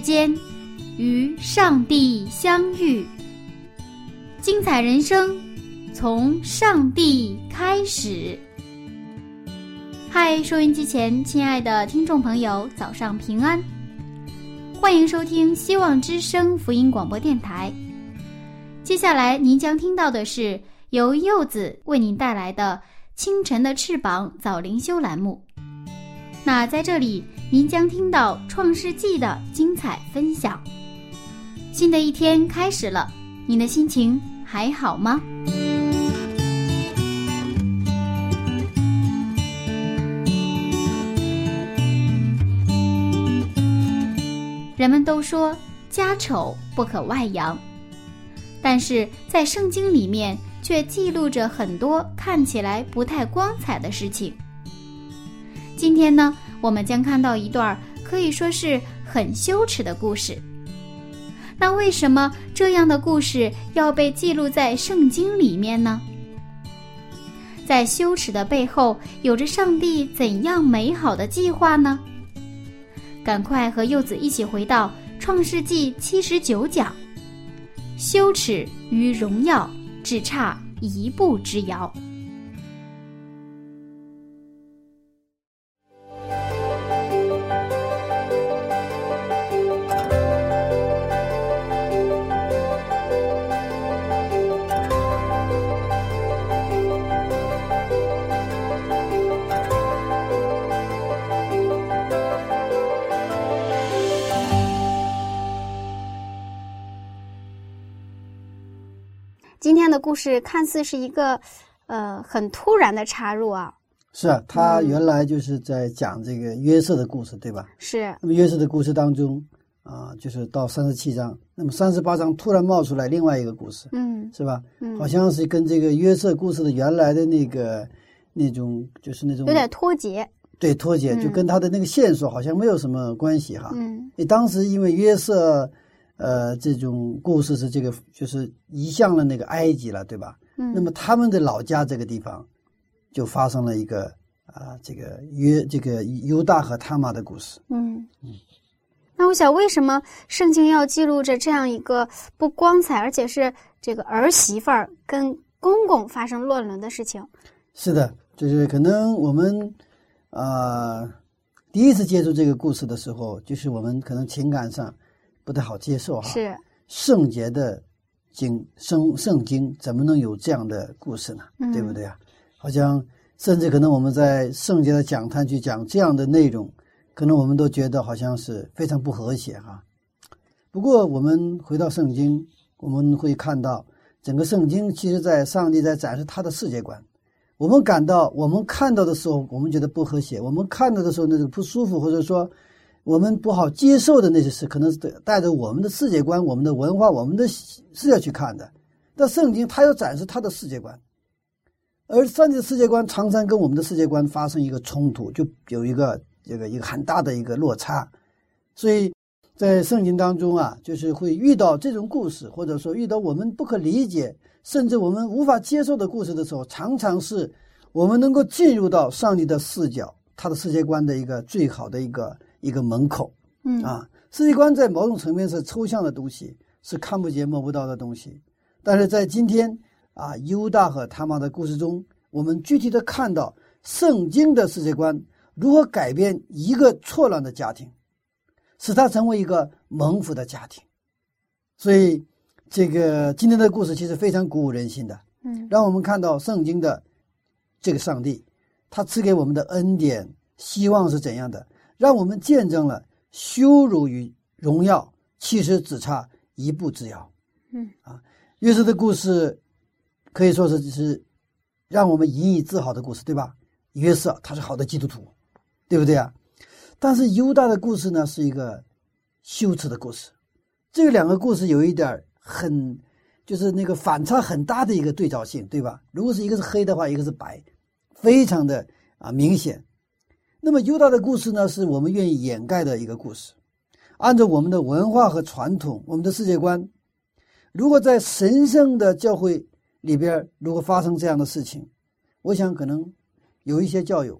间与上帝相遇，精彩人生从上帝开始。嗨，收音机前亲爱的听众朋友，早上平安！欢迎收听希望之声福音广播电台。接下来您将听到的是由柚子为您带来的《清晨的翅膀》早灵修栏目。那在这里，您将听到《创世纪》的精彩分享。新的一天开始了，您的心情还好吗？人们都说家丑不可外扬，但是在圣经里面却记录着很多看起来不太光彩的事情。今天呢，我们将看到一段可以说是很羞耻的故事。那为什么这样的故事要被记录在圣经里面呢？在羞耻的背后，有着上帝怎样美好的计划呢？赶快和柚子一起回到《创世纪》七十九讲，羞耻与荣耀只差一步之遥。故事看似是一个，呃，很突然的插入啊。是啊，他原来就是在讲这个约瑟的故事，对吧？是。那么约瑟的故事当中，啊，就是到三十七章，那么三十八章突然冒出来另外一个故事，嗯，是吧？嗯，好像是跟这个约瑟故事的原来的那个那种，就是那种有点脱节。对，脱节，就跟他的那个线索好像没有什么关系哈。嗯。你当时因为约瑟。呃，这种故事是这个，就是移向了那个埃及了，对吧？嗯。那么他们的老家这个地方，就发生了一个啊，这个约这个犹大和他妈的故事。嗯嗯。那我想，为什么圣经要记录着这样一个不光彩，而且是这个儿媳妇儿跟公公发生乱伦的事情？是的，就是可能我们啊第一次接触这个故事的时候，就是我们可能情感上。不太好接受哈，是圣洁的经圣圣经怎么能有这样的故事呢？嗯、对不对啊？好像甚至可能我们在圣洁的讲坛去讲这样的内容，可能我们都觉得好像是非常不和谐哈。不过我们回到圣经，我们会看到整个圣经其实在上帝在展示他的世界观。我们感到我们看到的时候，我们觉得不和谐；我们看到的时候那种不舒服，或者说。我们不好接受的那些事，可能是带着我们的世界观、我们的文化、我们的视角去看的。但圣经它要展示它的世界观，而上帝的世界观常常跟我们的世界观发生一个冲突，就有一个这个一个很大的一个落差。所以在圣经当中啊，就是会遇到这种故事，或者说遇到我们不可理解，甚至我们无法接受的故事的时候，常常是我们能够进入到上帝的视角、他的世界观的一个最好的一个。一个门口，嗯啊，世界观在某种层面是抽象的东西，是看不见摸不到的东西。但是在今天啊，犹大和他妈的故事中，我们具体的看到圣经的世界观如何改变一个错乱的家庭，使他成为一个蒙福的家庭。所以，这个今天的故事其实非常鼓舞人心的，嗯，让我们看到圣经的这个上帝，他赐给我们的恩典、希望是怎样的。让我们见证了羞辱与荣耀，其实只差一步之遥。嗯啊，约瑟的故事，可以说是是让我们引以自豪的故事，对吧？约瑟他是好的基督徒，对不对啊？但是犹大的故事呢，是一个羞耻的故事。这两个故事有一点很，就是那个反差很大的一个对照性，对吧？如果是一个是黑的话，一个是白，非常的啊明显。那么犹大的故事呢，是我们愿意掩盖的一个故事。按照我们的文化和传统，我们的世界观，如果在神圣的教会里边，如果发生这样的事情，我想可能有一些教友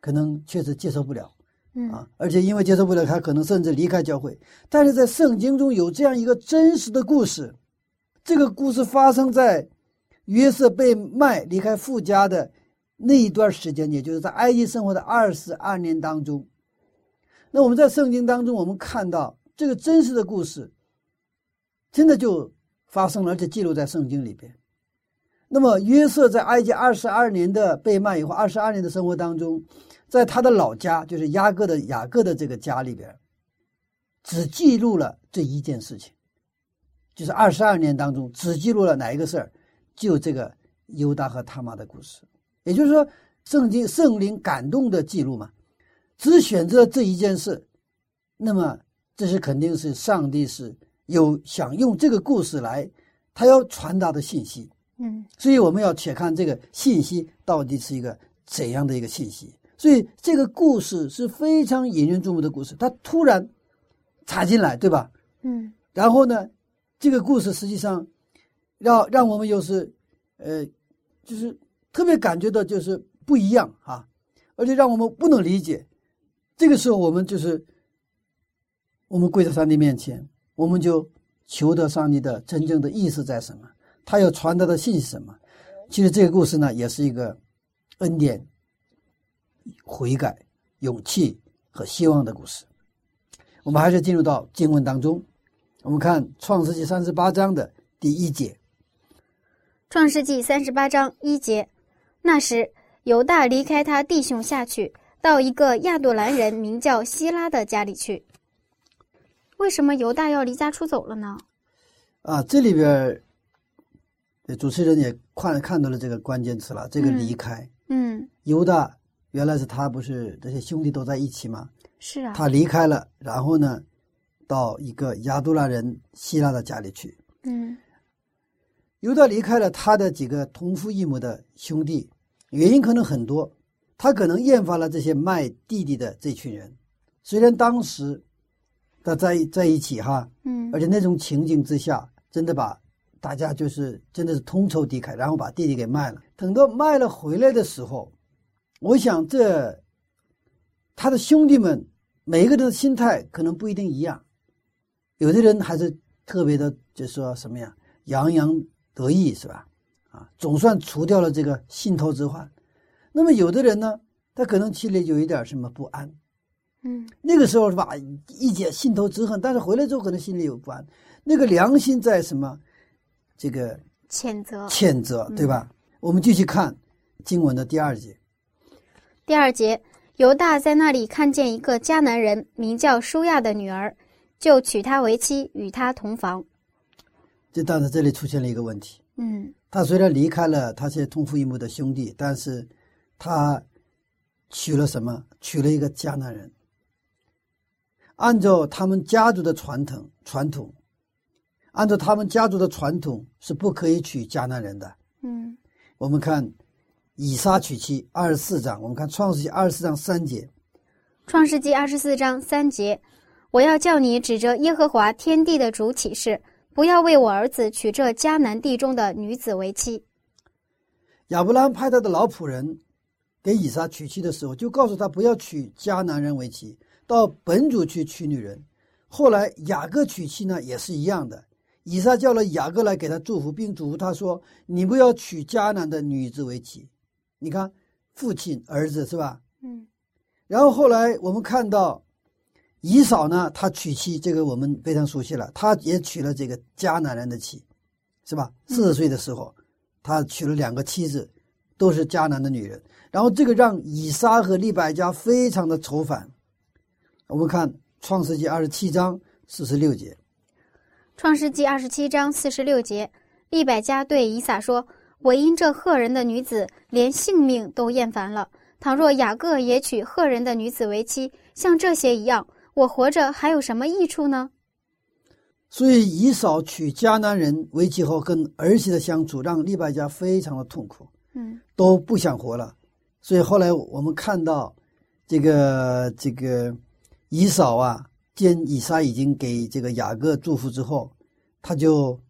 可能确实接受不了，嗯啊，而且因为接受不了，他可能甚至离开教会。但是在圣经中有这样一个真实的故事，这个故事发生在约瑟被卖离开富家的那一段时间，也就是在埃及生活的二十二年当中。那我们在圣经当中，我们看到这个真实的故事，真的就发生了，而且记录在圣经里边。那么约瑟在埃及二十二年的被卖以后，二十二年的生活当中，在他的老家，就是雅各的雅各的这个家里边，只记录了这一件事情，就是二十二年当中只记录了哪一个事儿，就这个犹大和他妈的故事。也就是说，圣经圣灵感动的记录嘛，只选择这一件事，那么这是肯定是上帝是有想用这个故事来他要传达的信息。嗯所以我们要且看这个信息到底是一个怎样的一个信息。所以这个故事是非常引人注目的故事，它突然插进来，对吧？嗯然后呢，这个故事实际上让让我们又是呃，就是特别感觉到就是不一样啊，而且让我们不能理解。这个时候，我们就是我们跪在上帝面前，我们就求得上帝的真正的意思在什么，他要传达的信息什么。其实这个故事呢，也是一个恩典、悔改、勇气和希望的故事。我们还是进入到经文当中，我们看《创世纪》三十八章的第一节。创世纪三十八章一节，那时犹大离开他弟兄下去，到一个亚杜兰人名叫希拉的家里去。为什么犹大要离家出走了呢？啊，这里边主持人也看看到了这个关键词了，这个嗯离开。嗯，犹大原来是他不是这些兄弟都在一起吗？是啊，他离开了，然后呢，到一个亚杜兰人希拉的家里去。嗯犹大离开了他的几个同父异母的兄弟，原因可能很多，他可能厌烦了这些卖弟弟的这群人。虽然当时他在在一起哈，嗯而且那种情景之下，真的把大家就是真的是同仇敌忾，然后把弟弟给卖了。等到卖了回来的时候，我想这他的兄弟们每一个人的心态可能不一定一样，有的人还是特别的，就说什么呀，洋洋得意是吧？啊，总算除掉了这个心头之患。那么有的人呢，他可能心里有一点什么不安，嗯那个时候是吧，一解心头之恨，但是回来之后可能心里有不安，那个良心在什么？这个谴责。谴责，对吧？我们继续看经文的第二节。第二节，犹大在那里看见一个迦南人，名叫舒亚的女儿，就娶她为妻，与她同房。这但是这里出现了一个问题，嗯他虽然离开了他这些同父异母的兄弟，但是他娶了什么？娶了一个迦南人。按照他们家族的传统，传统，按照他们家族的传统是不可以娶迦南人的。嗯我们看以撒娶妻二十四章，我们看创世纪二十四章三节，创世纪二十四章三节，我要叫你指着耶和华天地的主起誓，不要为我儿子娶这迦南地中的女子为妻。亚伯拉罕派他的老仆人给以撒娶妻的时候，就告诉他不要娶迦南人为妻，到本族去娶女人。后来雅各娶妻呢，也是一样的。以撒叫了雅各来给他祝福，并嘱咐他说：“你不要娶迦南的女子为妻。”你看，父亲、儿子是吧？嗯然后后来我们看到以扫呢，他娶妻，这个我们非常熟悉了，他也娶了这个迦南人的妻，是吧？四十岁的时候，他娶了两个妻子，都是迦南的女人。然后这个让以撒和利百加非常的愁烦。我们看创世纪二十七章四十六节，创世纪二十七章四十六节，利百加对以撒说：“我因这赫人的女子连性命都厌烦了。倘若雅各也娶赫人的女子为妻，像这些一样，我活着还有什么益处呢？所以以扫娶迦南人为妻后，跟儿媳的相处，让利百加非常的痛苦，嗯都不想活了。所以后来我们看到，这个这个以扫啊，见以撒已经给这个雅各祝福之后，他就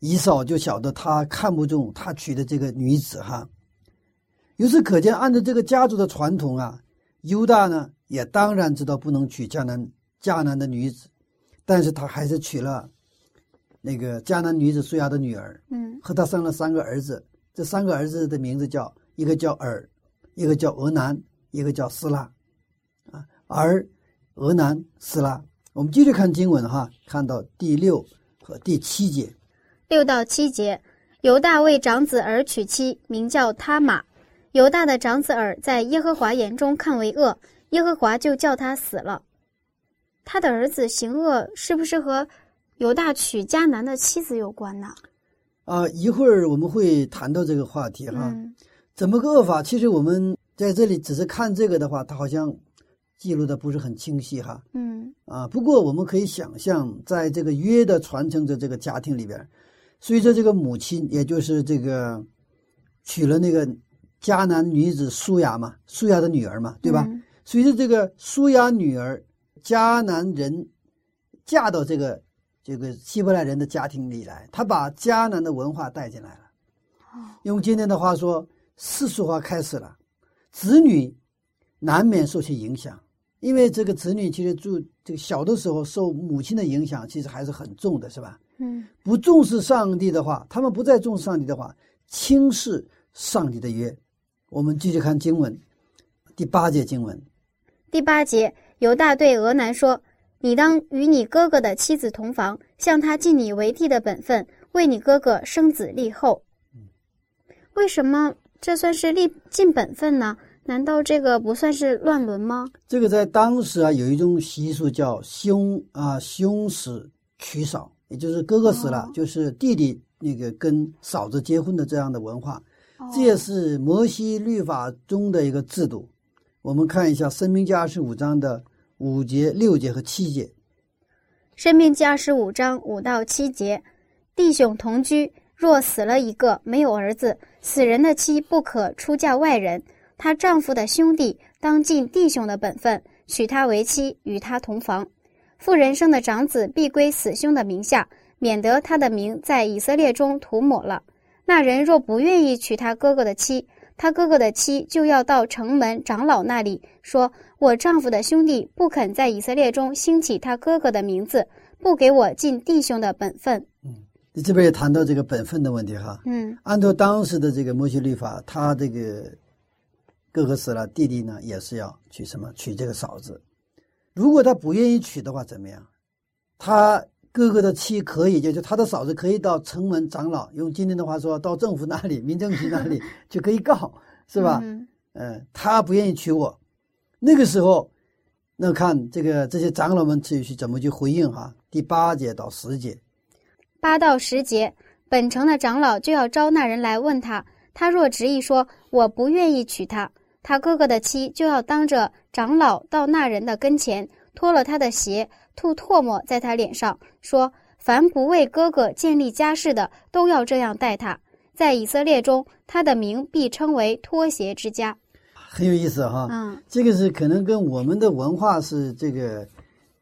以扫就晓得他看不中他娶的这个女子哈。由此可见，按照这个家族的传统啊，犹大呢也当然知道不能娶迦南迦南的女子，但是他还是娶了那个迦南女子苏亚的女儿，嗯和他生了三个儿子。这三个儿子的名字叫一个叫尔，一个叫俄南，一个叫斯拉，啊，尔、俄南、斯拉。我们继续看经文哈，看到第六和第七节。六到七节，犹大为长子尔娶妻，名叫他玛。犹大的长子尔在耶和华眼中看为恶，耶和华就叫他死了。他的儿子行恶，是不是和犹大娶迦南的妻子有关呢？啊，一会儿我们会谈到这个话题哈。嗯怎么个恶法？其实我们在这里只是看这个的话，它好像记录的不是很清晰哈。嗯啊，不过我们可以想象，在这个约的传承的这个家庭里边，随着这个母亲，也就是这个娶了那个迦南女子苏雅嘛，苏雅的女儿嘛，对吧？嗯随着这个苏雅女儿迦南人嫁到这个这个希伯来人的家庭里来，她把迦南的文化带进来了。用今天的话说，世俗化开始了，子女难免受其影响。因为这个子女其实住这个小的时候受母亲的影响，其实还是很重的，是吧？嗯不重视上帝的话，他们不再重视上帝的话，轻视上帝的约。我们继续看经文，第八节经文。第八节，犹大对俄南说：“你当与你哥哥的妻子同房，向他尽你为弟的本分，为你哥哥生子立后。”为什么这算是立尽本分呢？难道这个不算是乱伦吗？这个在当时啊，有一种习俗叫兄啊兄死娶嫂，也就是哥哥死了，哦就是弟弟那个跟嫂子结婚的这样的文化。哦这也是摩西律法中的一个制度。我们看一下《生命记》二十五章的五节、六节和七节。生命记二十五章五到七节，弟兄同居，若死了一个，没有儿子，死人的妻不可出嫁外人。她丈夫的兄弟当尽弟兄的本分，娶她为妻，与她同房。妇人生的长子必归死兄的名下，免得他的名在以色列中涂抹了。那人若不愿意娶他哥哥的妻，他哥哥的妻就要到城门长老那里说：“我丈夫的兄弟不肯在以色列中兴起他哥哥的名字，不给我尽弟兄的本分。嗯你这边也谈到这个本分的问题哈。”嗯按照当时的这个摩西律法，他这个哥哥死了，弟弟呢也是要娶什么？娶这个嫂子。如果他不愿意娶的话，怎么样？他哥哥的妻可以，就是他的嫂子可以到城门长老，用今天的话说，到政府那里、民政局那里就可以告，是吧？嗯呃，他不愿意娶我，那个时候，那看这个这些长老们去去怎么去回应哈？第八节到十节，八到十节，本城的长老就要招那人来问他，他若执意说我不愿意娶她，他哥哥的妻就要当着长老到那人的跟前，脱了他的鞋，吐唾沫在他脸上，说：凡不为哥哥建立家室的，都要这样待他。在以色列中，他的名必称为脱鞋之家。很有意思哈。嗯这个是可能跟我们的文化是这个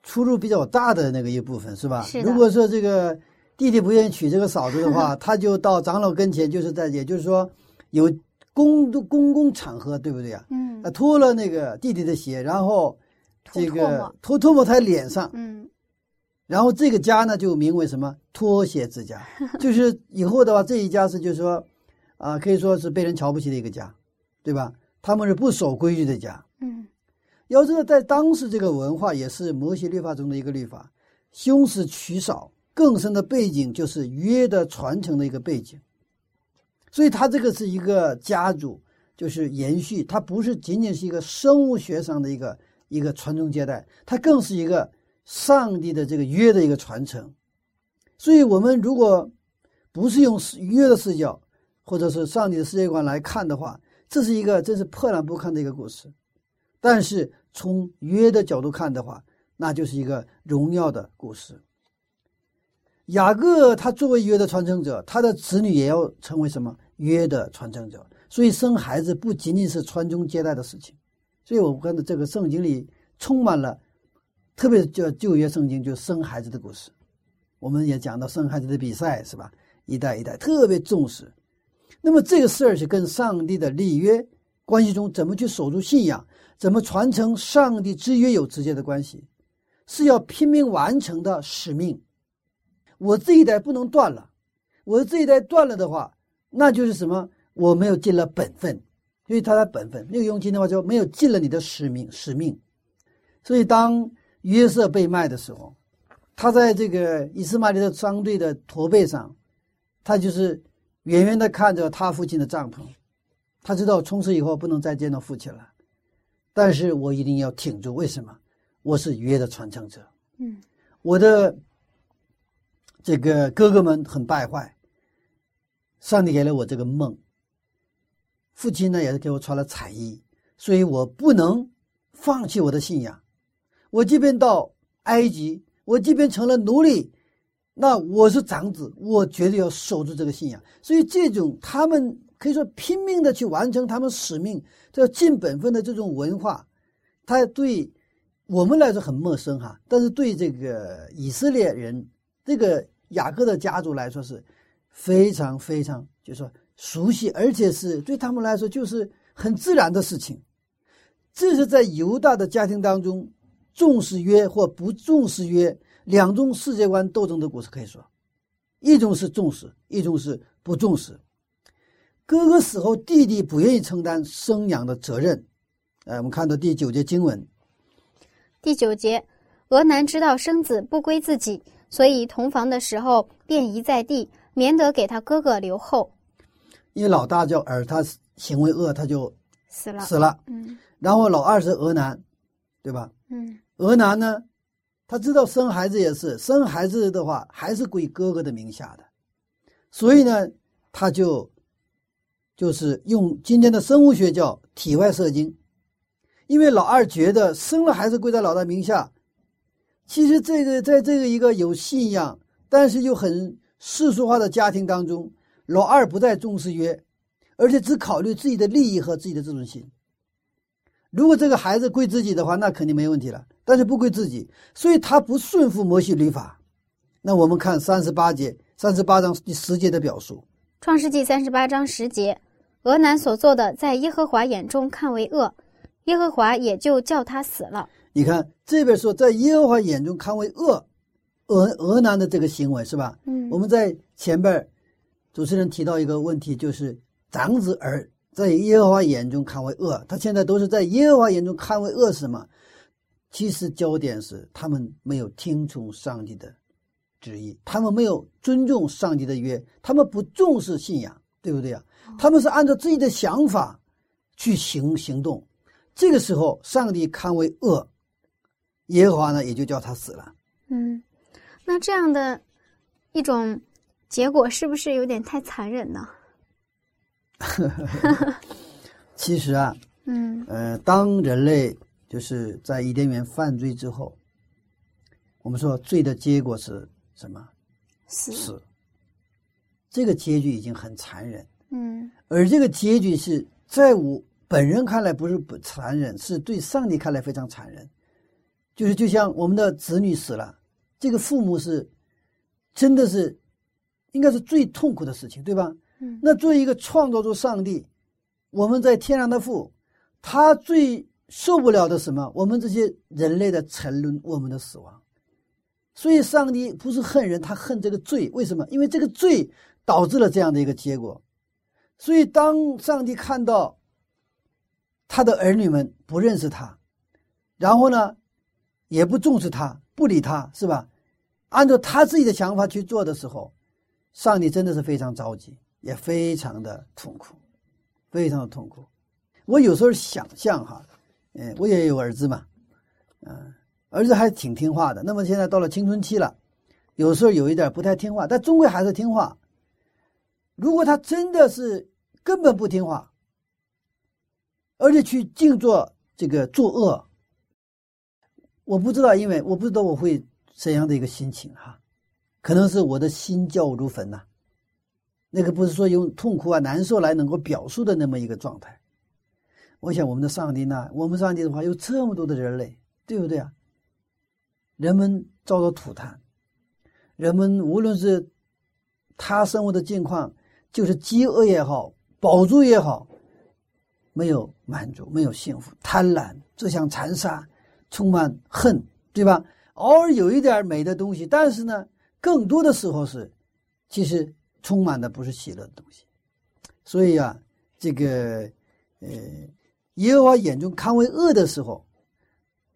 出入比较大的那个一部分，是吧？是如果说这个弟弟不愿意娶这个嫂子的话，他就到长老跟前，就是在也就是说有公公共场合，对不对啊？嗯啊，脱了那个弟弟的鞋，然后这个沫脱唾沫他脸上，嗯然后这个家呢就名为什么拖鞋之家，就是以后的话这一家是就是说，啊、可以说是被人瞧不起的一个家，对吧？他们是不守规矩的家。嗯要知道，在当时这个文化也是摩西律法中的一个律法，凶死取少，更深的背景就是约的传承的一个背景。所以，他这个是一个家族，就是延续，它不是仅仅是一个生物学上的一个一个传宗接代，它更是一个上帝的这个约的一个传承。所以，我们如果不是用约的视角或者是上帝的世界观来看的话，这是一个真是破烂不堪的一个故事。但是从约的角度看的话，那就是一个荣耀的故事。雅各他作为约的传承者，他的子女也要成为什么约的传承者。所以生孩子不仅仅是传宗接代的事情。所以我看到这个圣经里充满了，特别叫旧约圣经，就生孩子的故事。我们也讲到生孩子的比赛，是吧？一代一代特别重视。那么这个事儿是跟上帝的立约关系中怎么去守住信仰，怎么传承上帝之约有直接的关系，是要拼命完成的使命。我这一代不能断了，我这一代断了的话，那就是什么？我没有尽了本分，因为他的本分。没有佣金的话就，没有尽了你的使命。使命。所以当约瑟被卖的时候，他在这个以斯玛利的商队的驼背上，他就是远远的看着他父亲的帐篷，他知道从此以后不能再见到父亲了。但是我一定要挺住，为什么？我是约的传承者。嗯，我的。这个哥哥们很败坏，上帝给了我这个梦。父亲呢也是给我穿了彩衣，所以我不能放弃我的信仰。我即便到埃及，我即便成了奴隶，那我是长子，我绝对要守住这个信仰。所以这种他们可以说拼命的去完成他们使命，要尽本分的这种文化，他对我们来说很陌生哈，但是对这个以色列人这个。雅各的家族来说是非常非常，就说熟悉，而且是对他们来说就是很自然的事情。这是在犹大的家庭当中重视约或不重视约两种世界观斗争的故事，可以说，一种是重视，一种是不重视。哥哥死后，弟弟不愿意承担生养的责任。哎，我们看到第九节经文，第九节，俄南知道生子不归自己。所以同房的时候便移在地，免得给他哥哥留后。因为老大叫尔，他行为恶，他就死了。死了。嗯。然后老二是俄南，对吧？嗯。俄南呢，他知道生孩子也是生孩子的话，还是归哥哥的名下的，所以呢，他就就是用今天的生物学叫体外射精，因为老二觉得生了孩子归在老大名下。其实，这个在这个一个有信仰，但是又很世俗化的家庭当中，老二不再重视约，而且只考虑自己的利益和自己的自尊心。如果这个孩子归自己的话，那肯定没问题了。但是不归自己，所以他不顺服摩西律法。那我们看三十八节、三十八章第十节的表述，《创世纪》三十八章十节，俄南所做的，在耶和华眼中看为恶，耶和华也就叫他死了。你看这边说，在耶和华眼中看为恶，俄俄南的这个行为是吧？嗯，我们在前边主持人提到一个问题，就是长子儿在耶和华眼中看为恶，他现在都是在耶和华眼中看为恶什么？其实焦点是他们没有听从上帝的旨意，他们没有尊重上帝的约，他们不重视信仰，对不对啊？他们是按照自己的想法去行行动，这个时候上帝看为恶。耶和华呢，也就叫他死了。嗯，那这样的一种结果，是不是有点太残忍呢？其实啊，嗯，呃，当人类就是在伊甸园犯罪之后，我们说罪的结果是什么？死。这个结局已经很残忍。嗯，而这个结局是在我本人看来不是不残忍，是对上帝看来非常残忍。就是就像我们的子女死了，这个父母是，真的是，应该是最痛苦的事情，对吧？嗯。那作为一个创造出上帝，我们在天上的父，他最受不了的什么？我们这些人类的沉沦，我们的死亡。所以，上帝不是恨人，他恨这个罪。为什么？因为这个罪导致了这样的一个结果。所以，当上帝看到他的儿女们不认识他，然后呢？也不重视他，不理他，是吧？按照他自己的想法去做的时候，上帝真的是非常着急，也非常的痛苦，非常的痛苦。我有时候想象哈，嗯，我也有儿子嘛，嗯，儿子还挺听话的。那么现在到了青春期了，有时候有一点不太听话，但终归还是听话。如果他真的是根本不听话，而且去净做这个作恶，我不知道，因为我不知道我会怎样的一个心情哈，可能是我的心焦如焚呐。那个不是说用痛苦啊、难受来能够表述的那么一个状态。我想我们的上帝呢，我们上帝的话有这么多的人类，对不对啊？人们遭到涂炭，人们无论是他生活的境况，就是饥饿也好，饱足也好，没有满足，没有幸福，贪婪，自相残杀，充满恨，对吧？偶尔有一点美的东西，但是呢，更多的时候是，其实充满的不是喜乐的东西。所以啊，这个呃，耶和华眼中看为恶的时候，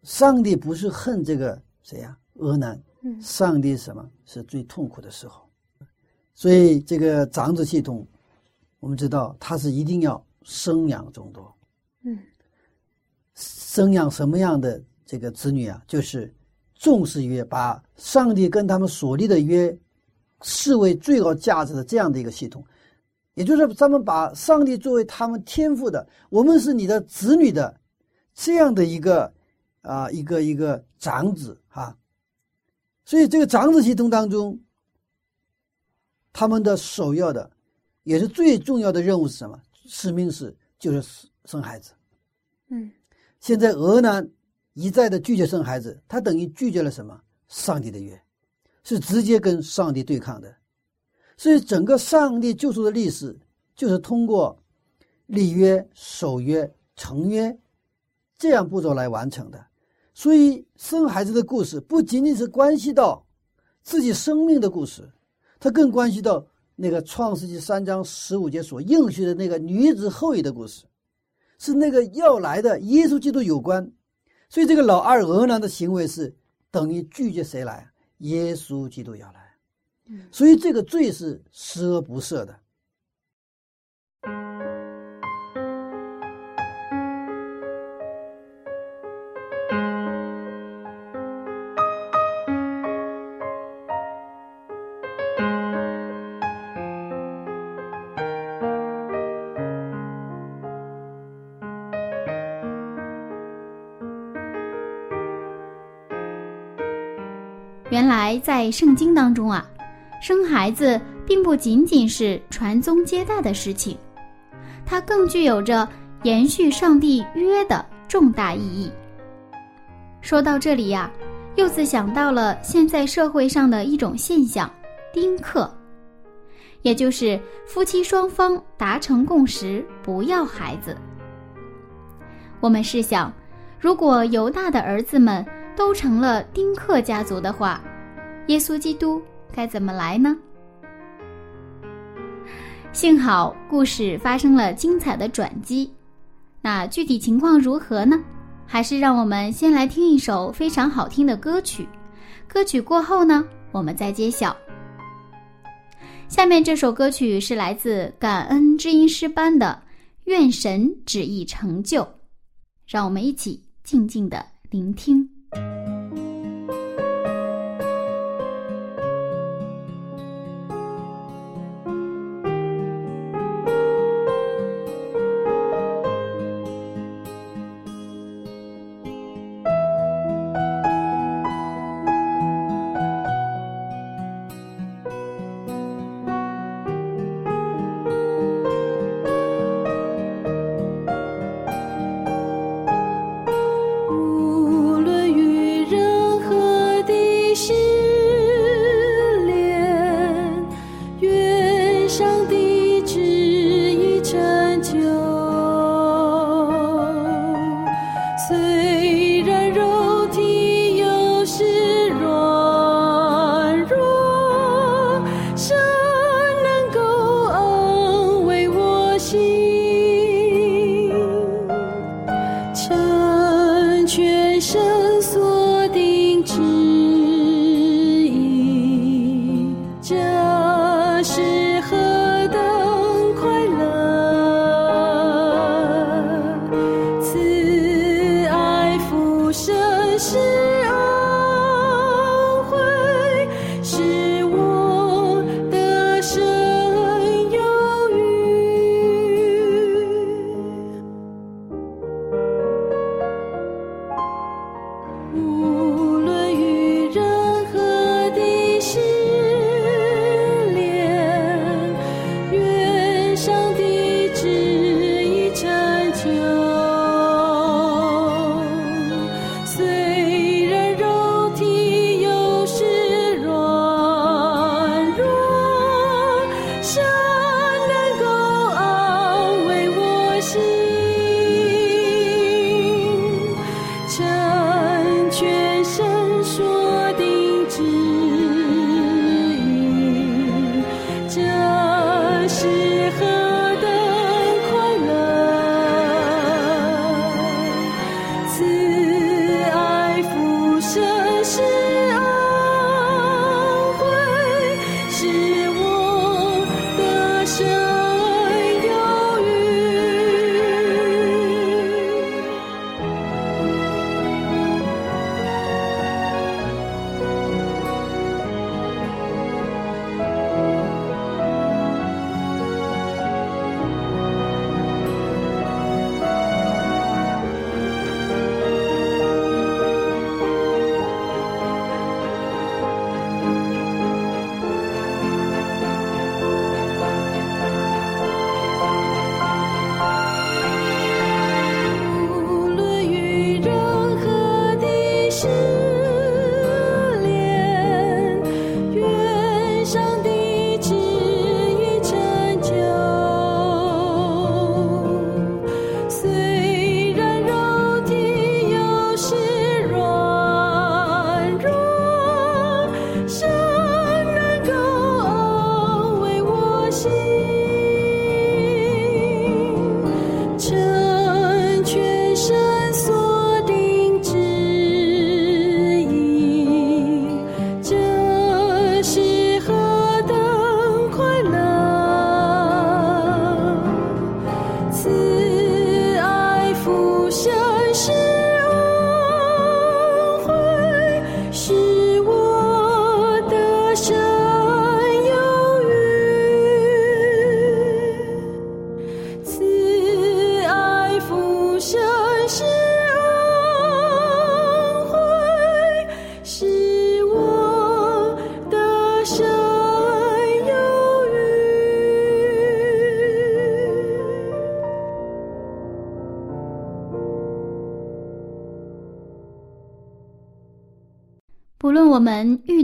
上帝不是恨这个。谁呀？俄南，上帝什么是最痛苦的时候？所以这个长子系统，我们知道他是一定要生养众多。嗯，生养什么样的这个子女啊？就是重视约，把上帝跟他们所立的约视为最高价值的这样的一个系统。也就是他们把上帝作为他们天赋的，我们是你的子女的这样的一个。啊，一个一个长子哈，所以这个长子系统当中，他们的首要的，也是最重要的任务是什么？使命是就是生生孩子。嗯，现在俄南一再的拒绝生孩子，他等于拒绝了什么？上帝的约，是直接跟上帝对抗的。所以整个上帝救赎的历史，就是通过立约、守约、成约这样步骤来完成的。所以，生孩子的故事不仅仅是关系到自己生命的故事，它更关系到那个创世纪三章十五节所应许的那个女子后裔的故事，是那个要来的耶稣基督有关。所以，这个老二俄南的行为是等于拒绝谁来？耶稣基督要来。所以，这个罪是十恶不赦的。在圣经当中啊，生孩子并不仅仅是传宗接代的事情，它更具有着延续上帝约的重大意义。说到这里呀，柚子想到了现在社会上的一种现象——丁克，也就是夫妻双方达成共识不要孩子。我们试想，如果犹大的儿子们。都成了丁克家族的话，耶稣基督该怎么来呢？幸好故事发生了精彩的转机，那具体情况如何呢？还是让我们先来听一首非常好听的歌曲，歌曲过后呢，我们再揭晓。下面这首歌曲是来自感恩知音诗班的《愿神旨意成就》，让我们一起静静的聆听。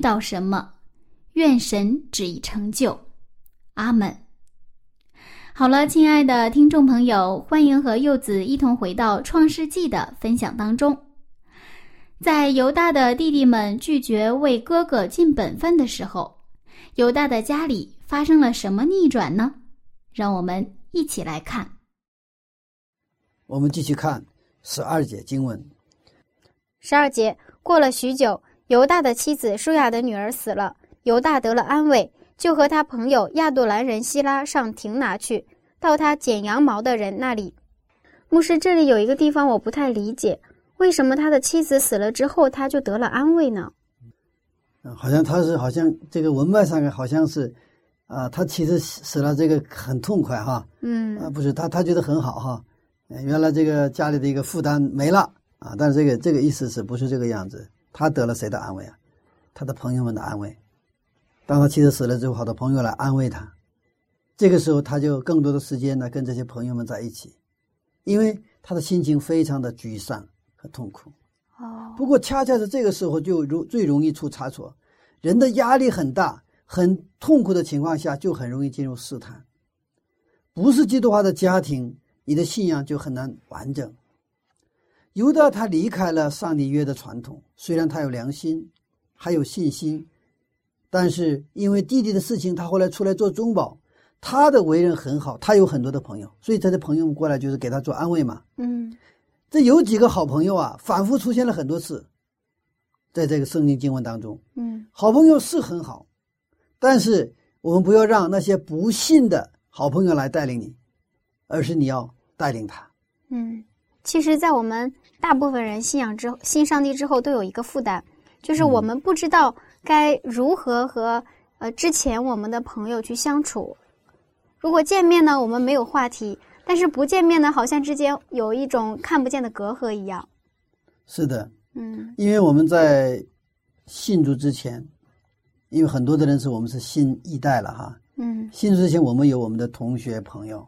到什么，愿神旨意成就。阿门。好了，亲爱的听众朋友，欢迎和柚子一同回到《创世纪》的分享当中。在犹大的弟弟们拒绝为哥哥尽本分的时候，犹大的家里发生了什么逆转呢？让我们一起来看。我们继续看十二节经文。十二节过了许久。犹大的妻子舒雅的女儿死了，犹大得了安慰，就和他朋友亚杜兰人希拉上亭拿去，到他剪羊毛的人那里。牧师，这里有一个地方我不太理解，为什么他的妻子死了之后他就得了安慰呢？嗯，好像他是好像这个文脉上好像是，啊，他其实死了这个很痛快哈。嗯。啊，不是他他觉得很好哈，原来这个家里的一个负担没了啊，但是这个这个意思是不是这个样子？他得了谁的安慰啊？他的朋友们的安慰。当他妻子死了之后，好多朋友来安慰他。这个时候，他就更多的时间呢跟这些朋友们在一起，因为他的心情非常的沮丧和痛苦。哦。不过，恰恰是这个时候就容最容易出差错。人的压力很大、很痛苦的情况下，就很容易进入试探。不是基督化的家庭，你的信仰就很难完整。犹大他离开了上帝约的传统，虽然他有良心，还有信心，但是因为弟弟的事情，他后来出来做中保。他的为人很好，他有很多的朋友，所以他的朋友们过来就是给他做安慰嘛。嗯，这有几个好朋友啊，反复出现了很多次，在这个圣经经文当中。嗯，好朋友是很好，但是我们不要让那些不信的好朋友来带领你，而是你要带领他。嗯。其实，在我们大部分人信仰之后、信上帝之后，都有一个负担，就是我们不知道该如何和呃之前我们的朋友去相处。如果见面呢，我们没有话题；但是不见面呢，好像之间有一种看不见的隔阂一样。是的，嗯，因为我们在信主之前，因为很多的人是我们是信一代了哈，嗯，信主之前我们有我们的同学朋友，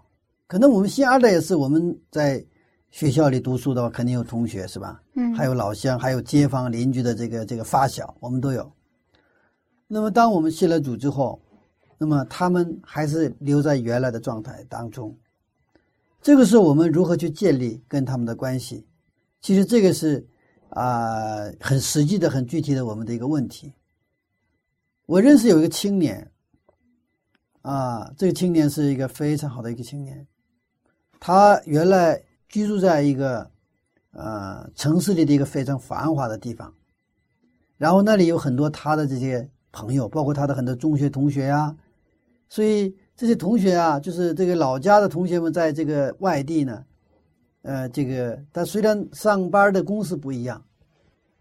可能我们信二代也是我们在。学校里读书的话，肯定有同学是吧？嗯，还有老乡，还有街坊邻居的这个这个发小，我们都有。那么，当我们信了主之后，那么他们还是留在原来的状态当中。这个是，我们如何去建立跟他们的关系？其实这个是啊，很实际的、很具体的我们的一个问题。我认识有一个青年，啊，这个青年是一个非常好的一个青年，他原来居住在一个呃城市里的一个非常繁华的地方，然后那里有很多他的这些朋友，包括他的很多中学同学呀，所以这些同学啊，就是这个老家的同学们，在这个外地呢，呃，这个他虽然上班的公司不一样，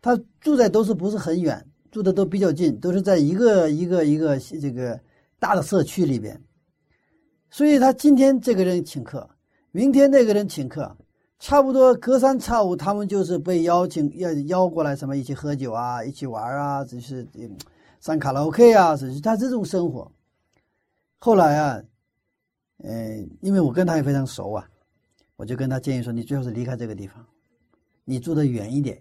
他住在都是不是很远，住的都比较近，都是在一个一个一个这个。大的社区里边，所以他今天这个人请客，明天那个人请客，差不多隔三差五，他们就是被邀请要邀过来，什么一起喝酒啊，一起玩啊，只是上卡拉 OK 啊，只是他这种生活。后来啊，嗯，因为我跟他也非常熟啊，我就跟他建议说：“你最好是离开这个地方，你住的远一点，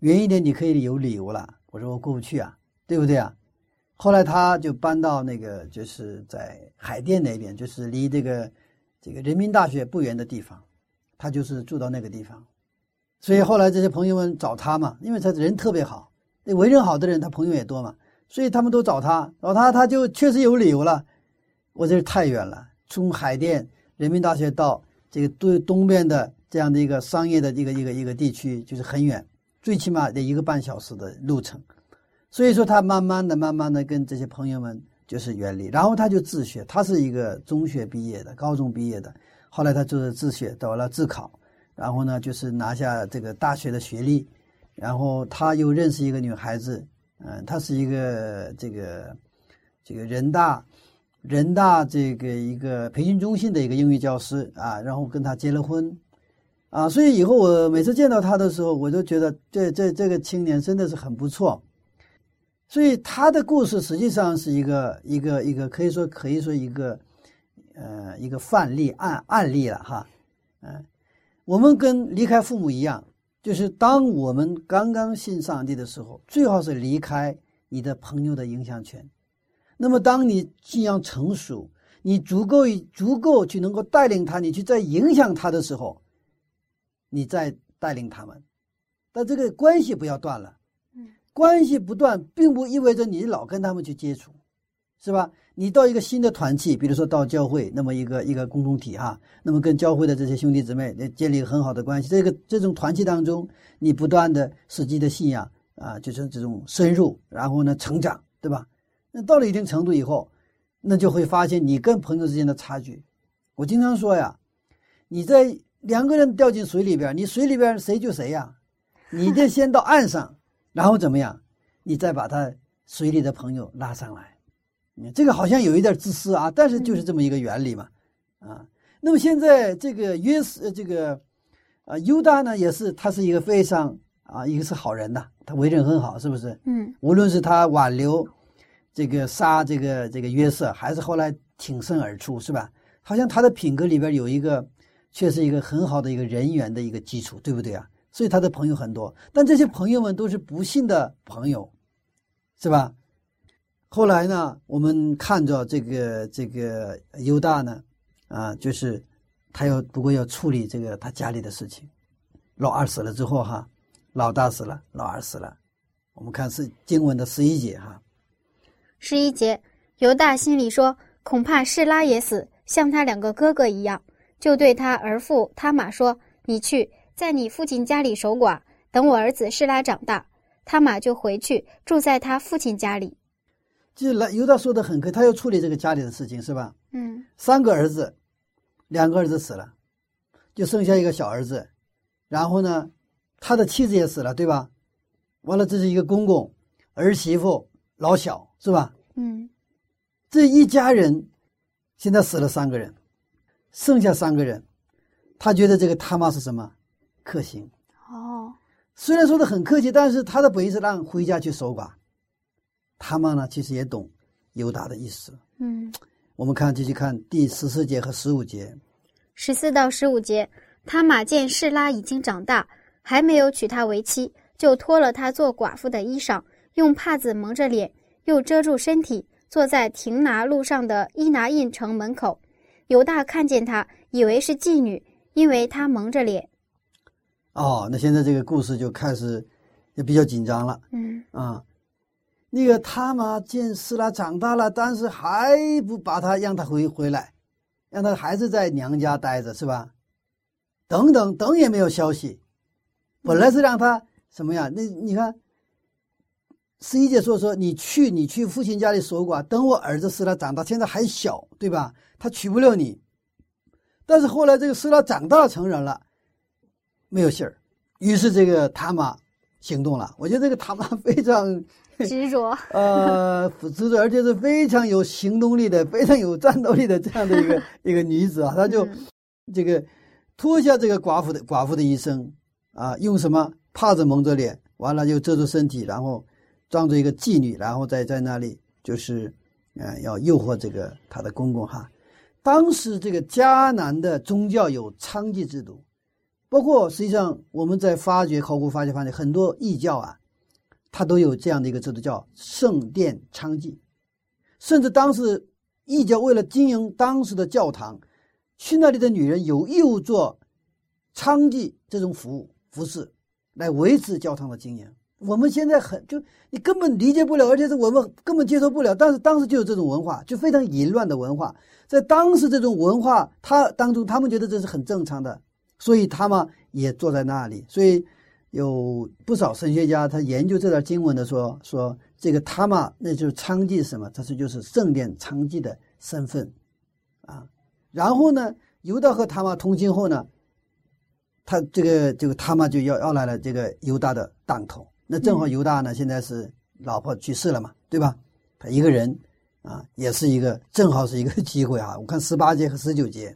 远一点你可以有理由了。”我说：“我过不去啊，对不对啊？”后来他就搬到那个，就是在海淀那边，就是离这个这个人民大学不远的地方，他就是住到那个地方。所以后来这些朋友们找他嘛，因为他人特别好，那为人好的人他朋友也多嘛，所以他们都找他，找他他就确实有理由了。我这是太远了，从海淀人民大学到这个东东边的这样的一个商业的一个一个一个地区，就是很远，最起码得一个半小时的路程。所以说，他慢慢的、慢慢的跟这些朋友们就是原理，然后他就自学。他是一个中学毕业的，高中毕业的，后来他就是自学，到了自考，然后呢，就是拿下这个大学的学历。然后他又认识一个女孩子，嗯，她是一个这个这个人大人大这个一个培训中心的一个英语教师啊，然后跟他结了婚，啊，所以以后我每次见到他的时候，我都觉得这这这个青年真的是很不错。所以他的故事实际上是一个一个一个可以说可以说一个，呃，一个范例案案例了哈，嗯，我们跟离开父母一样，就是当我们刚刚信上帝的时候，最好是离开你的朋友的影响权。那么，当你信仰成熟，你足够足够去能够带领他，你去再影响他的时候，你再带领他们，但这个关系不要断了。关系不断，并不意味着你老跟他们去接触，是吧？你到一个新的团体，比如说到教会，那么一个一个共同体哈，那么跟教会的这些兄弟姊妹建立很好的关系。这个这种团体当中，你不断的实际的信仰啊，就是这种深入，然后呢成长，对吧？那到了一定程度以后，那就会发现你跟朋友之间的差距。我经常说呀，你在两个人掉进水里边，你水里边谁救谁呀？你得先到岸上。然后怎么样？你再把他水里的朋友拉上来，你这个好像有一点自私啊，但是就是这么一个原理嘛，啊。那么现在这个约瑟，这个啊犹大呢，也是他是一个非常啊，一个是好人呐，他为人很好，是不是？嗯。无论是他挽留这个杀这个这个约瑟，还是后来挺身而出，是吧？好像他的品格里边有一个，却是一个很好的一个人缘的一个基础，对不对啊？所以他的朋友很多，但这些朋友们都是不幸的朋友，是吧？后来呢，我们看着这个这个犹大呢，啊，就是他要不过要处理这个他家里的事情。老二死了之后，哈，老大死了，老二死了。我们看是经文的十一节，哈，十一节，犹大心里说，恐怕示拉也死，像他两个哥哥一样，就对他儿父他玛说：“你去。”在你父亲家里守寡，等我儿子示拉长大，他马就回去住在他父亲家里。就来犹大说的很可，他要处理这个家里的事情，是吧？嗯。三个儿子，两个儿子死了，就剩下一个小儿子。然后呢，他的妻子也死了，对吧？完了，这是一个公公、儿媳妇、老小，是吧？嗯。这一家人现在死了三个人，剩下三个人，他觉得这个他妈是什么？克星哦，虽然说的很客气，但是他的本意是让回家去守寡。他们呢，其实也懂犹大的意思。嗯，我们看继续看第十四节和十五节。十四到十五节，他马见示拉已经长大，还没有娶她为妻，就脱了她做寡妇的衣裳，用帕子蒙着脸，又遮住身体，坐在亭拿路上的伊拿印城门口。犹大看见他，以为是妓女，因为他蒙着脸。哦，那现在这个故事就开始，也比较紧张了。嗯啊，那个他妈见斯拉长大了，但是还不把他让他回回来，让他还是在娘家待着，是吧？等等等也没有消息。本来是让他什么呀？那你看，十一姐说说你去你去父亲家里守寡，等我儿子斯拉长大，现在还小，对吧？他娶不了你。但是后来这个斯拉长大成人了，没有信儿，于是这个他玛行动了。我觉得这个他玛非常。执着，呃，执着，而且是非常有行动力的、非常有战斗力的这样的一个 一个女子啊，她就这个脱下这个寡妇的寡妇的衣裳啊，用什么帕子蒙着脸，完了就遮住身体，然后装作一个妓女，然后再在那里就是呃要诱惑这个她的公公哈。当时这个迦南的宗教有娼妓制度，包括实际上我们在发掘考古发掘发现很多异教啊。他都有这样的一个制度，叫圣殿娼妓，甚至当时异教为了经营当时的教堂，去那里的女人有义务做娼妓这种服务服饰，来维持教堂的经营。我们现在很就你根本理解不了，而且是我们根本接受不了。但是当时就有这种文化，就非常淫乱的文化，在当时这种文化他当中，他们觉得这是很正常的，所以他们也坐在那里，所以。有不少神学家，他研究这段经文的说说这个他玛那就是娼妓什么？他是就是圣殿娼妓的身份，啊，然后呢，犹大和他玛通亲后呢，他这个这个他玛就要要来了这个犹大的当头。那正好犹大呢现在是老婆去世了嘛，对吧？他一个人啊，也是一个正好是一个机会啊。我看十八节和十九节，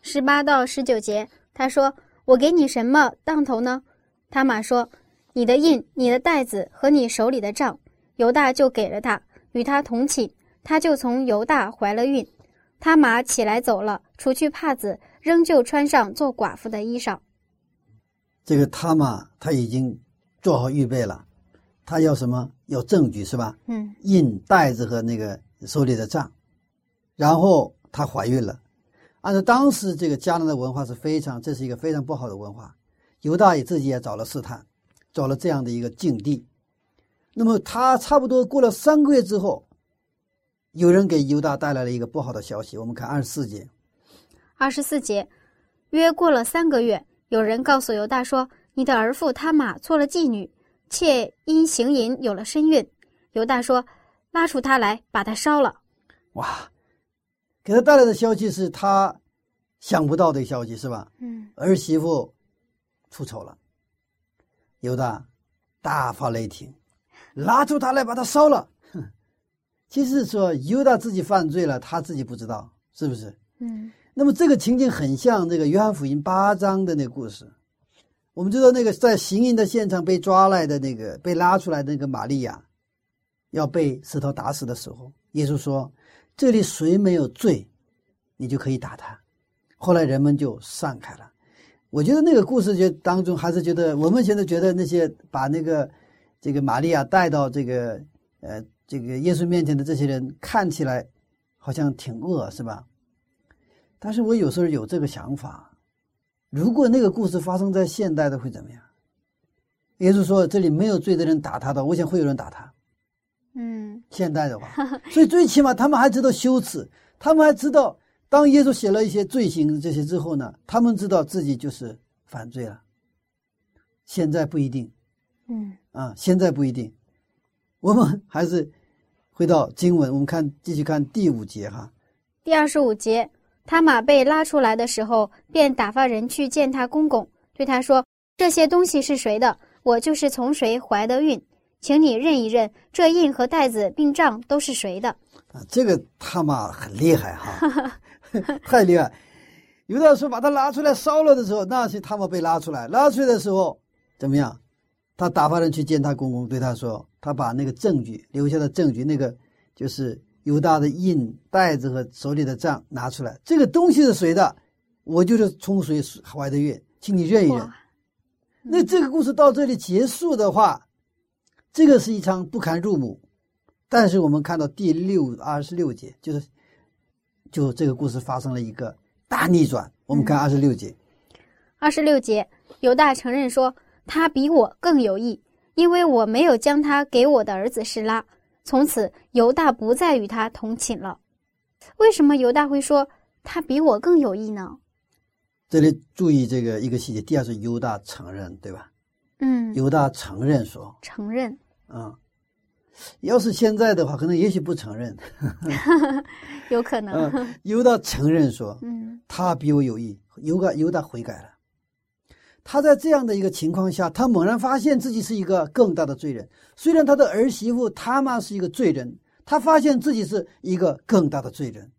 十八到十九节，他说：“我给你什么当头呢？”他玛说：“你的印、你的袋子和你手里的账。”犹大就给了他，与他同寝，他就从犹大怀了孕。他玛起来走了，除去帕子，仍旧穿上做寡妇的衣裳。这个他玛他已经做好预备了，他要什么？要证据是吧？嗯，印、袋子和那个手里的账。然后她怀孕了。按照当时这个迦南的文化是非常，这是一个非常不好的文化。犹大也自己也找了试探，找了这样的一个境地。那么他差不多过了三个月之后，有人给犹大带来了一个不好的消息。我们看二十四节。二十四节，约过了三个月，有人告诉犹大说：“你的儿妇他玛做了妓女，妾因行淫有了身孕。”犹大说：“拉出他来，把他烧了。”哇，给他带来的消息是他想不到的消息，是吧？嗯，儿媳妇。出丑了，犹大大发雷霆，拉住他来把他烧了。哼，其实说犹大自己犯罪了，他自己不知道，是不是？嗯。那么这个情景很像这个约翰福音八章的那个故事。我们知道那个在行淫的现场被抓来的那个被拉出来的那个玛利亚，要被石头打死的时候，耶稣说：“这里谁没有罪，你就可以打他。”后来人们就散开了。我觉得那个故事就当中，还是觉得我们现在觉得那些把那个这个玛利亚带到这个呃这个耶稣面前的这些人，看起来好像挺恶，是吧？但是我有时候有这个想法，如果那个故事发生在现代的会怎么样？耶稣说这里没有罪的人打他的，我想会有人打他。嗯，现代的话，所以最起码他们还知道羞耻，他们还知道。当耶稣写了一些罪行这些之后呢，他们知道自己就是犯罪了。现在不一定，嗯啊，现在不一定。我们还是回到经文，我们看继续看第五节哈。第二十五节，他马被拉出来的时候，便打发人去见他公公，对他说：“这些东西是谁的？我就是从谁怀的孕，请你认一认，这印和袋子并账都是谁的？”啊，这个他妈很厉害哈。太厉害！有的时候把他拉出来烧了的时候，那是他们被拉出来。拉出来的时候怎么样？他打发人去见他公公，对他说：“他把那个证据留下的证据，那个就是犹大的印袋子和手里的账拿出来。这个东西是谁的？我就是从谁怀的孕，请你认一认。”那这个故事到这里结束的话，这个是一场不堪入目。但是我们看到第六二十六节，就是。就这个故事发生了一个大逆转。我们看二十六节。二十六节，犹大承认说他比我更有义，因为我没有将他给我的儿子施拉。从此犹大不再与他同寝了。为什么犹大会说他比我更有益呢？这里注意这个一个细节，第二是犹大承认，对吧？嗯，犹大承认说，承认。啊、要是现在的话，可能也许不承认。有可能。嗯，犹大承认说，嗯他比我有意。犹大犹大悔改了。他在这样的一个情况下，他猛然发现自己是一个更大的罪人。虽然他的儿媳妇他妈是一个罪人，他发现自己是一个更大的罪人。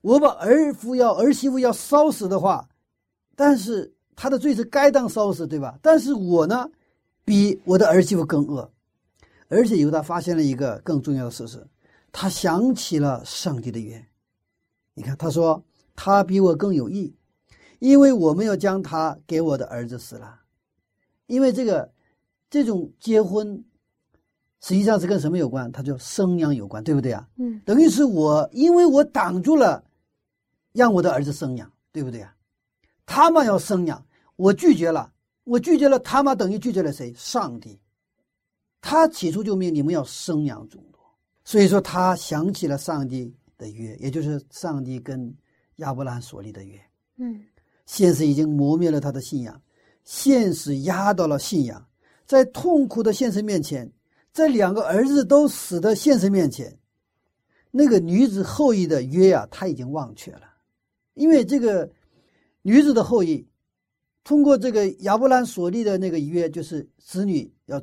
我把儿夫要儿媳妇要烧死的话，但是他的罪是该当烧死，对吧？但是我呢，比我的儿媳妇更恶。而且犹大发现了一个更重要的事实，他想起了上帝的约。你看，他说他比我更有益，因为我们要将他给我的儿子死了。因为这个这种结婚，实际上是跟什么有关？他就生养有关，对不对啊？嗯等于是我，因为我挡住了让我的儿子生养，对不对啊？他们要生养，我拒绝了，我拒绝了，他们等于拒绝了谁？上帝。他起初就命你们要生养众多，所以说他想起了上帝的约，也就是上帝跟亚伯拉罕所立的约。嗯现实已经磨灭了他的信仰，现实压倒了信仰，在痛苦的现实面前，在两个儿子都死的现实面前，那个女子后裔的约呀、他已经忘却了，因为这个女子的后裔，通过这个亚伯兰所立的那个约，就是子女要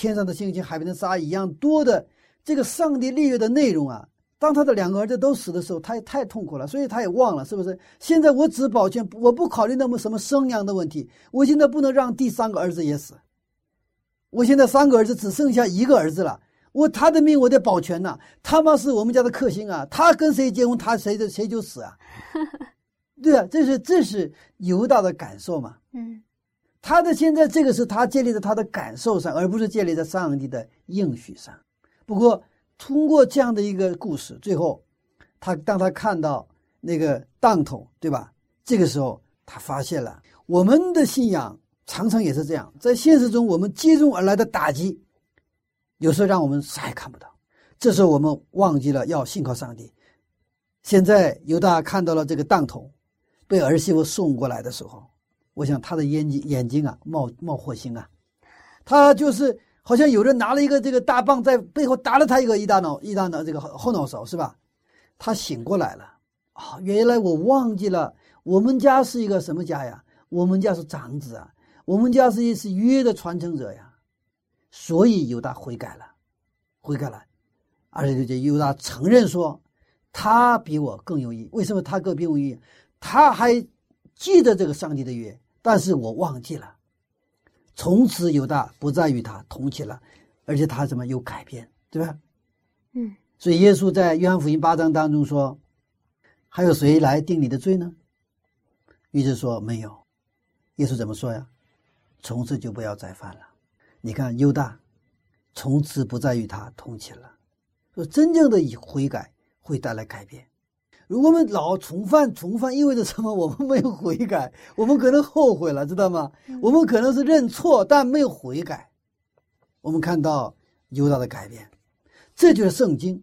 天上的星星、海边的沙一样多的这个上帝立约的内容啊，当他的两个儿子都死的时候，他也太痛苦了，所以他也忘了，是不是？现在我只保全，我不考虑那么什么生养的问题，我现在不能让第三个儿子也死。我现在三个儿子只剩下一个儿子了，我他的命我得保全呐、他妈是我们家的克星啊，他跟谁结婚，他谁的谁就死啊。对啊，这是这是犹大的感受嘛。嗯他的现在这个是他建立在他的感受上，而不是建立在上帝的应许上。不过，通过这样的一个故事，最后，他当他看到那个当头，对吧？这个时候，他发现了我们的信仰常常也是这样，在现实中我们接踵而来的打击，有时候让我们啥也看不到。这时候我们忘记了要信靠上帝。现在犹大看到了这个当头被儿媳妇送过来的时候，我想他的眼睛眼睛啊冒冒火星啊，他就是好像有人拿了一个这个大棒在背后打了他一个一大脑一大脑这个后后脑勺是吧？他醒过来了啊，原来我忘记了我们家是一个什么家呀？我们家是长子啊，我们家是一是约的传承者呀，所以犹大悔改了，悔改了，而且这犹大承认说他比我更有益。为什么他更比我有益？他还记得这个上帝的约，但是我忘记了。从此犹大不再与他同寝了，而且他怎么有改变，对吧？嗯所以耶稣在约翰福音八章当中说：“还有谁来定你的罪呢？”于是说没有。耶稣怎么说呀？从此就不要再犯了。你看犹大，从此不再与他同寝了。说真正的悔改会带来改变。如果我们老重犯重犯，意味着什么？我们没有悔改，我们可能后悔了，知道吗？我们可能是认错，但没有悔改。我们看到犹大的改变，这就是圣经，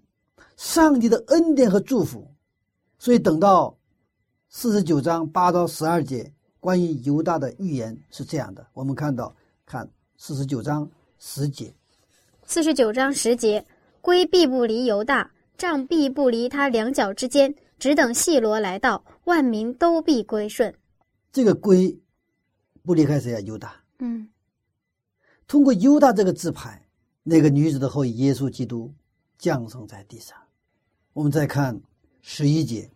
上帝的恩典和祝福。所以等到四十九章八到十二节，关于犹大的预言是这样的。我们看到，看四十九章十节，四十九章十节，龟必不离犹大，杖必不离他两脚之间，只等细罗来到，万民都必归顺。这个归不离开谁啊？犹大。嗯通过犹大这个字牌，那个女子的后裔耶稣基督降生在地上。我们再看十一节，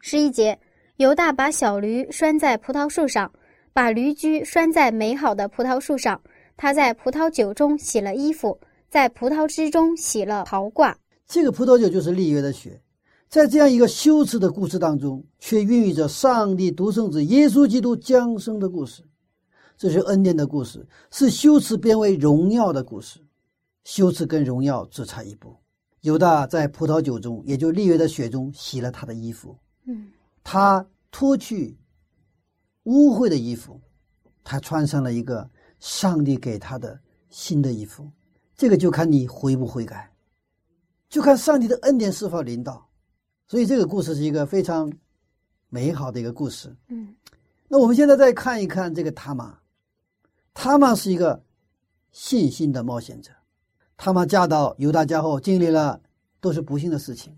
十一节，犹大把小驴拴在葡萄树上，把驴驹拴在美好的葡萄树上。他在葡萄酒中洗了衣服，在葡萄汁中洗了袍褂。这个葡萄酒就是立约的血。在这样一个羞耻的故事当中，却孕育着上帝独生子耶稣基督降生的故事。这是恩典的故事，是羞耻变为荣耀的故事。羞耻跟荣耀只差一步。犹大在葡萄酒中，也就立约的血中洗了他的衣服，嗯他脱去污秽的衣服，他穿上了一个上帝给他的新的衣服。这个就看你悔不悔改。就看上帝的恩典是否临到。所以这个故事是一个非常美好的一个故事。嗯那我们现在再看一看这个塔玛，塔玛是一个信心的冒险者。塔玛嫁到犹大家后，经历了都是不幸的事情。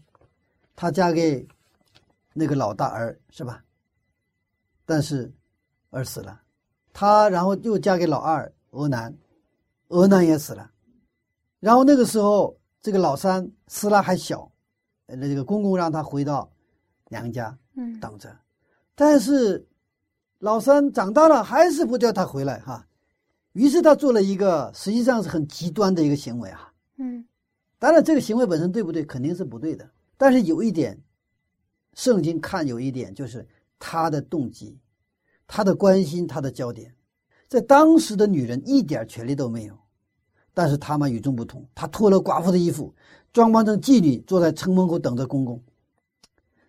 她嫁给那个老大儿是吧？但是儿死了，她然后又嫁给老二俄南，俄南也死了。然后那个时候，这个老三斯拉还小，呃那这个公公让他回到娘家，嗯等着。但是老三长大了，还是不叫他回来哈。于是他做了一个实际上是很极端的一个行为啊。嗯当然，这个行为本身对不对，肯定是不对的。但是有一点，圣经看有一点，就是他的动机，他的关心，他的焦点，在当时的女人一点权利都没有。但是他们与众不同，他脱了寡妇的衣服，装扮成妓女，坐在城门口等着公公。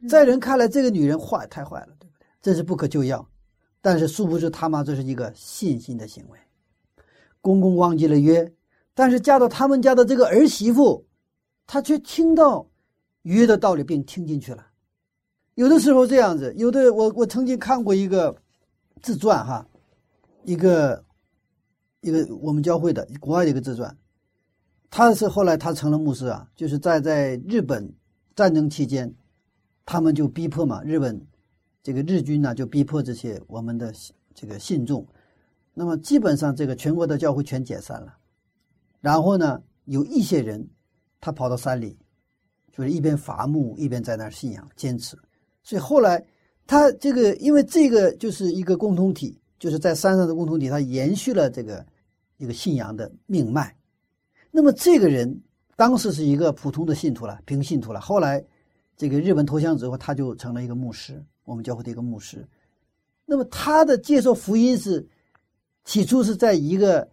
在人看来，这个女人坏太坏了，对不对？真是不可救药。但是殊不知，他妈这是一个信心的行为。公公忘记了约，但是嫁到他们家的这个儿媳妇，她却听到约的道理，并听进去了。有的时候这样子，有的我我曾经看过一个自传哈，一个一个我们教会的国外的一个自传，他是后来他成了牧师啊，就是在在日本战争期间，他们就逼迫嘛，日本这个日军呢就逼迫这些我们的这个信众，那么基本上这个全国的教会全解散了，然后呢有一些人他跑到山里，就是一边伐木一边在那儿信仰坚持，所以后来他这个因为这个就是一个共同体，就是在山上的共同体，他延续了这个一个信仰的命脉。那么这个人当时是一个普通的信徒了，平信徒了。后来这个日本投降之后，他就成了一个牧师，我们教会的一个牧师。那么他的接受福音是起初是在一个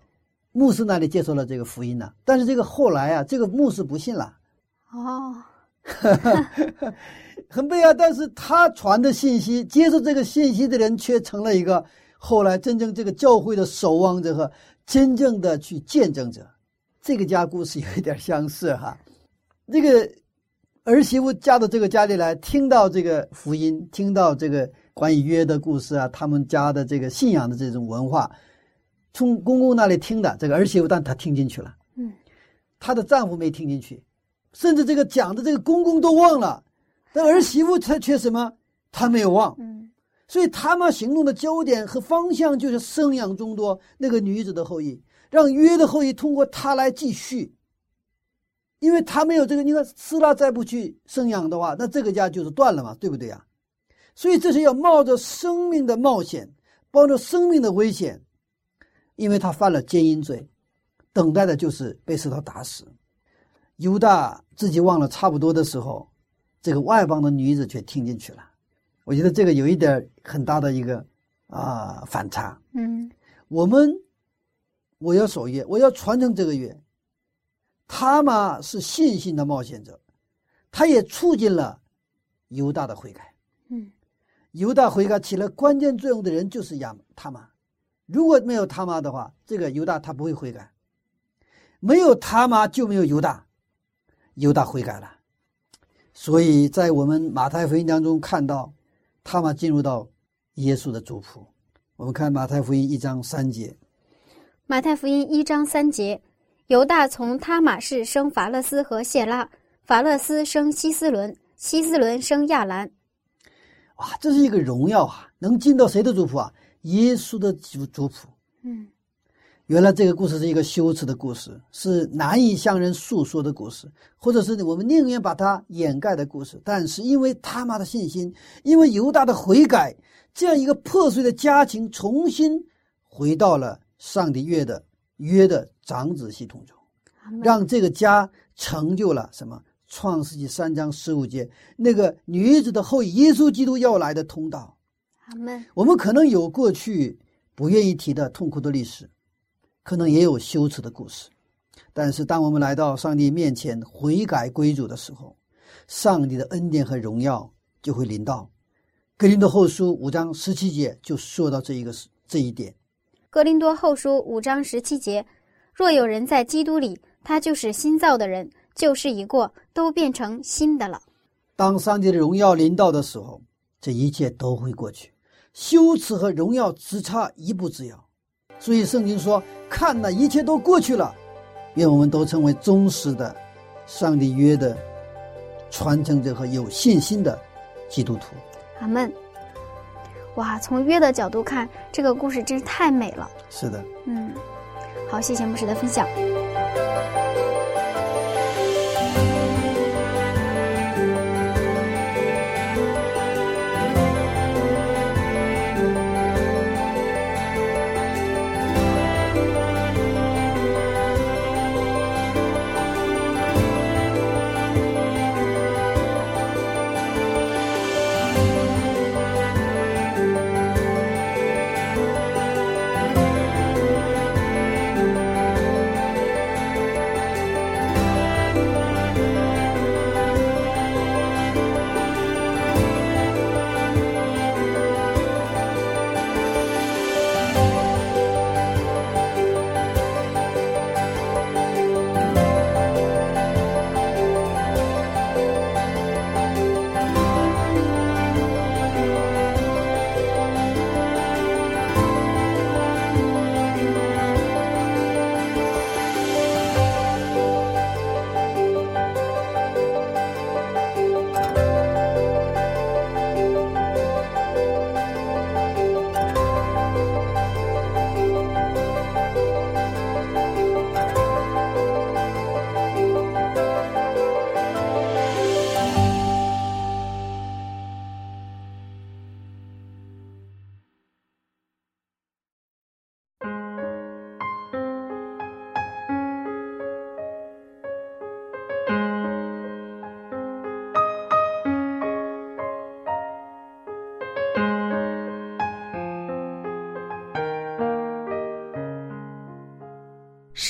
牧师那里接受了这个福音呢，但是这个后来啊，这个牧师不信了。哦，很悲哀，但是他传的信息，接受这个信息的人却成了一个后来真正这个教会的守望者和真正的去见证者。这个家故事有一点相似哈，这个儿媳妇嫁到这个家里来，听到这个福音，听到这个关于约的故事啊，他们家的这个信仰的这种文化，从公公那里听的这个儿媳妇，但她听进去了，嗯，她的丈夫没听进去，甚至这个讲的这个公公都忘了，但儿媳妇她却什么？她没有忘，嗯所以他们行动的焦点和方向就是生养众多那个女子的后裔，让约的后裔通过她来继续。因为他没有这个，你看斯拉再不去生养的话，那这个家就是断了嘛，对不对呀？所以这是要冒着生命的冒险，冒着生命的危险，因为他犯了奸淫罪，等待的就是被石头打死。犹大自己忘了差不多的时候，这个外邦的女子却听进去了。我觉得这个有一点很大的一个啊反差。嗯我们我要守约，我要传承这个约。他嘛是信心的冒险者，他也促进了犹大的悔改。嗯犹大悔改起了关键作用的人就是亚他玛。如果没有他妈的话，这个犹大他不会悔改。没有他妈就没有犹大，犹大悔改了。所以在我们马太福音当中看到，他们进入到耶稣的族谱。我们看马太福音一章三节，马太福音一章三节，犹大从他马氏生法勒斯和谢拉，法勒斯生希斯伦，希斯伦生亚兰。哇，这是一个荣耀啊！能进到谁的族谱啊？耶稣的族族谱。嗯原来这个故事是一个羞耻的故事，是难以向人诉说的故事，或者是我们宁愿把它掩盖的故事。但是因为他妈的信心，因为犹大的悔改，这样一个破碎的家庭重新回到了上帝约的约的长子系统中，让这个家成就了什么？创世纪三章十五节那个女子的后裔耶稣基督要来的通道。我们可能有过去不愿意提的痛苦的历史，可能也有羞耻的故事，但是当我们来到上帝面前悔改归主的时候，上帝的恩典和荣耀就会临到。格林多后书五章十七节就说到这一个这一点。格林多后书五章十七节：若有人在基督里，他就是新造的人，旧事已过，都变成新的了。当上帝的荣耀临到的时候，这一切都会过去，羞耻和荣耀只差一步之遥。所以圣经说：“看呐一切都过去了。”愿我们都成为忠实的上帝约的传承者和有信心的基督徒。阿门。哇，从约的角度看，这个故事真是太美了。是的，嗯，好，谢谢牧师的分享。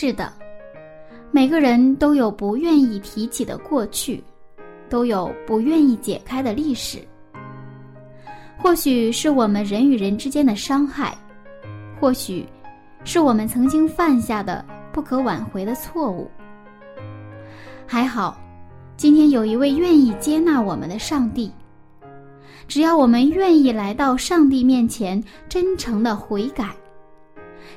是的，每个人都有不愿意提起的过去，都有不愿意解开的历史。或许是我们人与人之间的伤害，或许是我们曾经犯下的不可挽回的错误。还好，今天有一位愿意接纳我们的上帝。只要我们愿意来到上帝面前，真诚的悔改。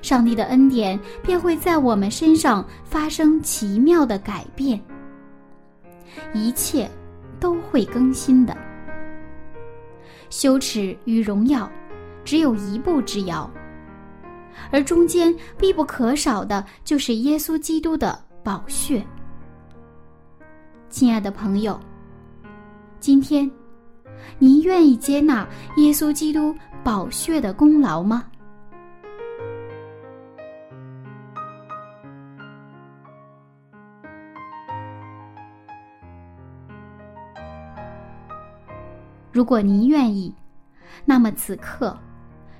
上帝的恩典便会在我们身上发生奇妙的改变，一切都会更新的。羞耻与荣耀只有一步之遥，而中间必不可少的就是耶稣基督的宝血。亲爱的朋友，今天您愿意接纳耶稣基督宝血的功劳吗？如果您愿意，那么此刻，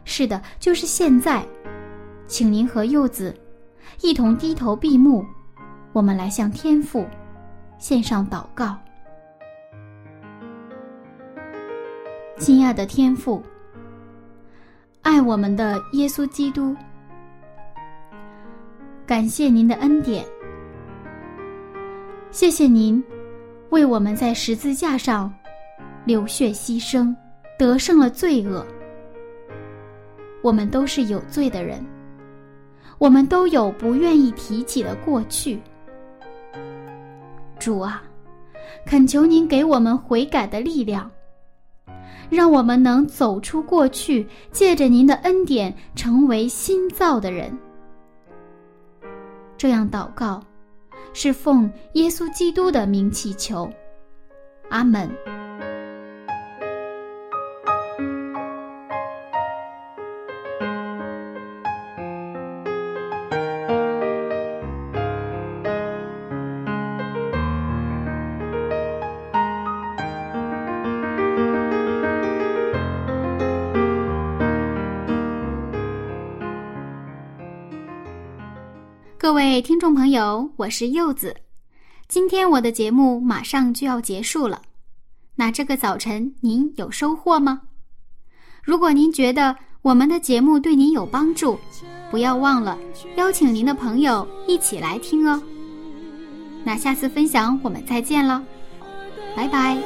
是的，就是现在，请您和柚子一同低头闭目，我们来向天父献上祷告。亲爱的天父，爱我们的耶稣基督，感谢您的恩典，谢谢您为我们在十字架上。流血牺牲，得胜了罪恶。我们都是有罪的人，我们都有不愿意提起的过去。主啊，恳求您给我们悔改的力量，让我们能走出过去，借着您的恩典成为新造的人。这样祷告，是奉耶稣基督的名祈求。阿门。各位听众朋友，我是柚子。今天我的节目马上就要结束了，那这个早晨您有收获吗？如果您觉得我们的节目对您有帮助，不要忘了邀请您的朋友一起来听哦。那下次分享我们再见了，拜拜！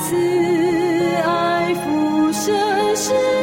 慈爱浮生是。